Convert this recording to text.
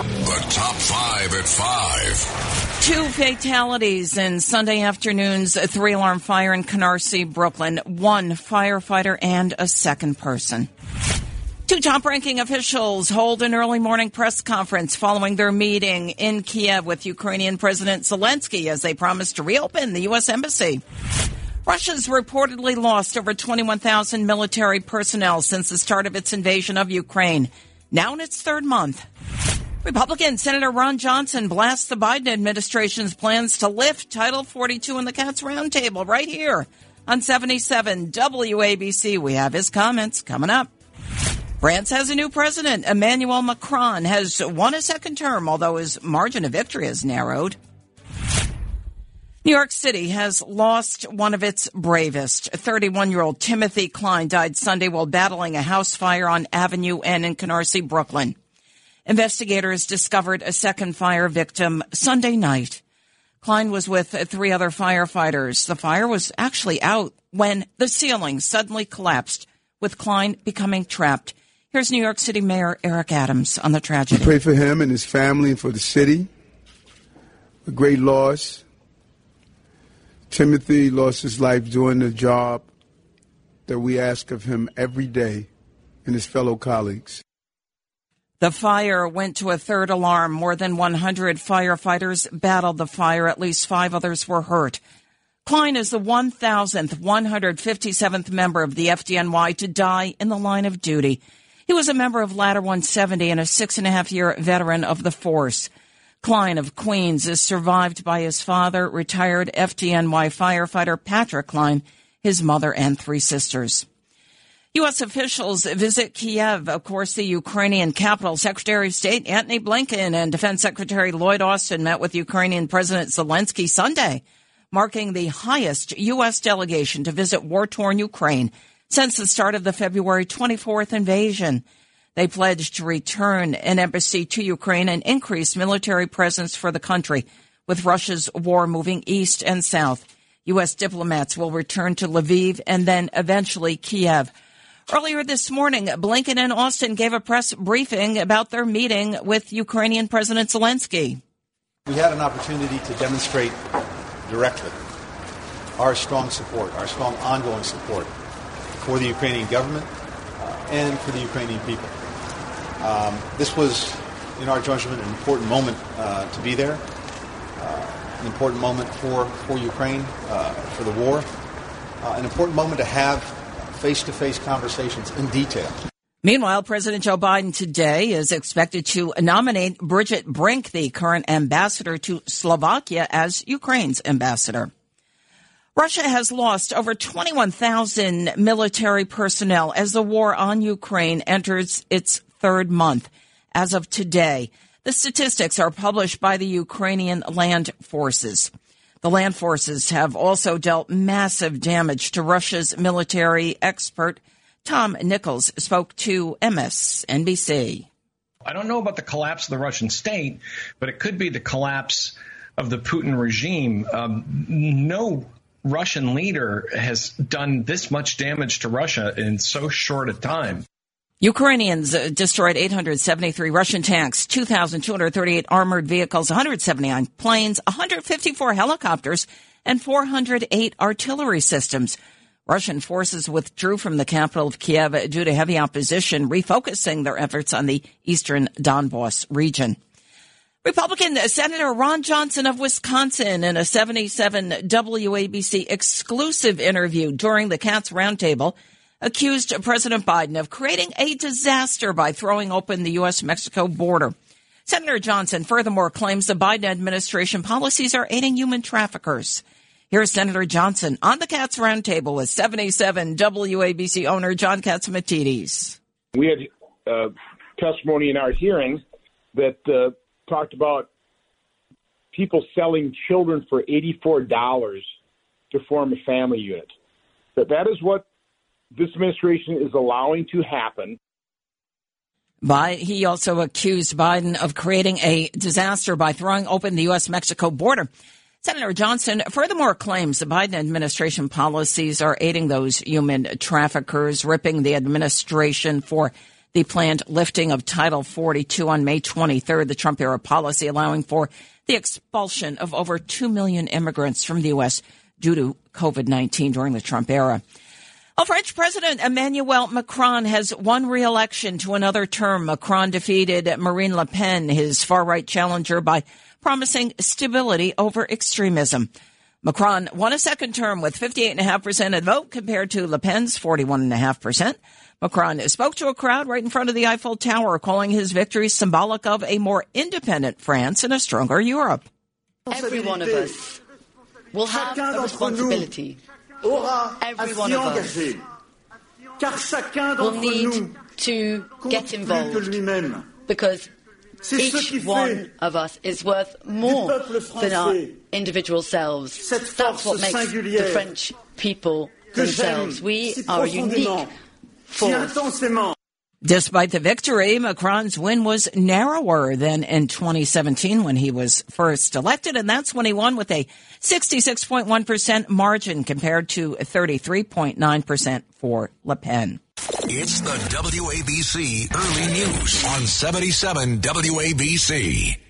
The top five at five. Two fatalities in Sunday afternoon's three alarm fire in Canarsie, Brooklyn. One firefighter and a second person. Two top ranking officials hold an early morning press conference following their meeting in Kiev with Ukrainian President Zelensky as they promise to reopen the U.S. Embassy. Russia's reportedly lost over 21,000 military personnel since the start of its invasion of Ukraine, now in its third month. Republican Senator Ron Johnson blasts the Biden administration's plans to lift Title 42 in the Cats Roundtable right here on 77 WABC. We have his comments coming up. France has a new president. Emmanuel Macron has won a second term, although his margin of victory has narrowed. New York City has lost one of its bravest. 31 year old Timothy Klein died Sunday while battling a house fire on Avenue N in Canarsie, Brooklyn. Investigators discovered a second fire victim Sunday night. Klein was with three other firefighters. The fire was actually out when the ceiling suddenly collapsed, with Klein becoming trapped. Here's New York City Mayor Eric Adams on the tragedy. We pray for him and his family and for the city. A great loss. Timothy lost his life doing the job that we ask of him every day and his fellow colleagues. The fire went to a third alarm. More than 100 firefighters battled the fire. At least five others were hurt. Klein is the 1,000th, 157th member of the FDNY to die in the line of duty. He was a member of Ladder 170 and a six and a half year veteran of the force. Klein of Queens is survived by his father, retired FDNY firefighter Patrick Klein, his mother, and three sisters. U.S. officials visit Kiev, of course, the Ukrainian capital. Secretary of State Antony Blinken and Defense Secretary Lloyd Austin met with Ukrainian President Zelensky Sunday, marking the highest U.S. delegation to visit war-torn Ukraine since the start of the February 24th invasion. They pledged to return an embassy to Ukraine and increase military presence for the country, with Russia's war moving east and south. U.S. diplomats will return to Lviv and then eventually Kiev. Earlier this morning, Blinken and Austin gave a press briefing about their meeting with Ukrainian President Zelensky. We had an opportunity to demonstrate directly our strong support, our strong ongoing support for the Ukrainian government uh, and for the Ukrainian people. Um, this was, in our judgment, an important moment uh, to be there, uh, an important moment for, for Ukraine, uh, for the war, uh, an important moment to have face to face conversations in detail. Meanwhile, President Joe Biden today is expected to nominate Bridget Brink, the current ambassador to Slovakia, as Ukraine's ambassador. Russia has lost over 21,000 military personnel as the war on Ukraine enters its third month. As of today, the statistics are published by the Ukrainian land forces. The land forces have also dealt massive damage to Russia's military expert. Tom Nichols spoke to MSNBC. I don't know about the collapse of the Russian state, but it could be the collapse of the Putin regime. Um, no Russian leader has done this much damage to Russia in so short a time. Ukrainians uh, destroyed 873 Russian tanks, 2,238 armored vehicles, 179 planes, 154 helicopters, and 408 artillery systems. Russian forces withdrew from the capital of Kiev due to heavy opposition, refocusing their efforts on the eastern Donbass region. Republican Senator Ron Johnson of Wisconsin in a 77 WABC exclusive interview during the Cats Roundtable accused President Biden of creating a disaster by throwing open the U.S. Mexico border. Senator Johnson furthermore claims the Biden administration policies are aiding human traffickers. Here's Senator Johnson on the Cats Roundtable with 77 WABC owner John Catsimatidis. We had uh, testimony in our hearing that uh, talked about people selling children for $84 to form a family unit. That that is what this administration is allowing to happen. By, he also accused Biden of creating a disaster by throwing open the U.S. Mexico border. Senator Johnson furthermore claims the Biden administration policies are aiding those human traffickers, ripping the administration for the planned lifting of Title 42 on May 23rd, the Trump era policy allowing for the expulsion of over 2 million immigrants from the U.S. due to COVID 19 during the Trump era. Well, French President Emmanuel Macron has won re-election to another term. Macron defeated Marine Le Pen, his far-right challenger, by promising stability over extremism. Macron won a second term with 58.5% of the vote compared to Le Pen's 41.5%. Macron spoke to a crowd right in front of the Eiffel Tower, calling his victory symbolic of a more independent France and a stronger Europe. Every one of us will have a responsibility. Every one of us will need to get involved because each one of us is worth more than our individual selves. That's what makes the French people themselves. We are a unique force. Despite the victory, Macron's win was narrower than in 2017 when he was first elected, and that's when he won with a 66.1% margin compared to 33.9% for Le Pen. It's the WABC Early News on 77 WABC.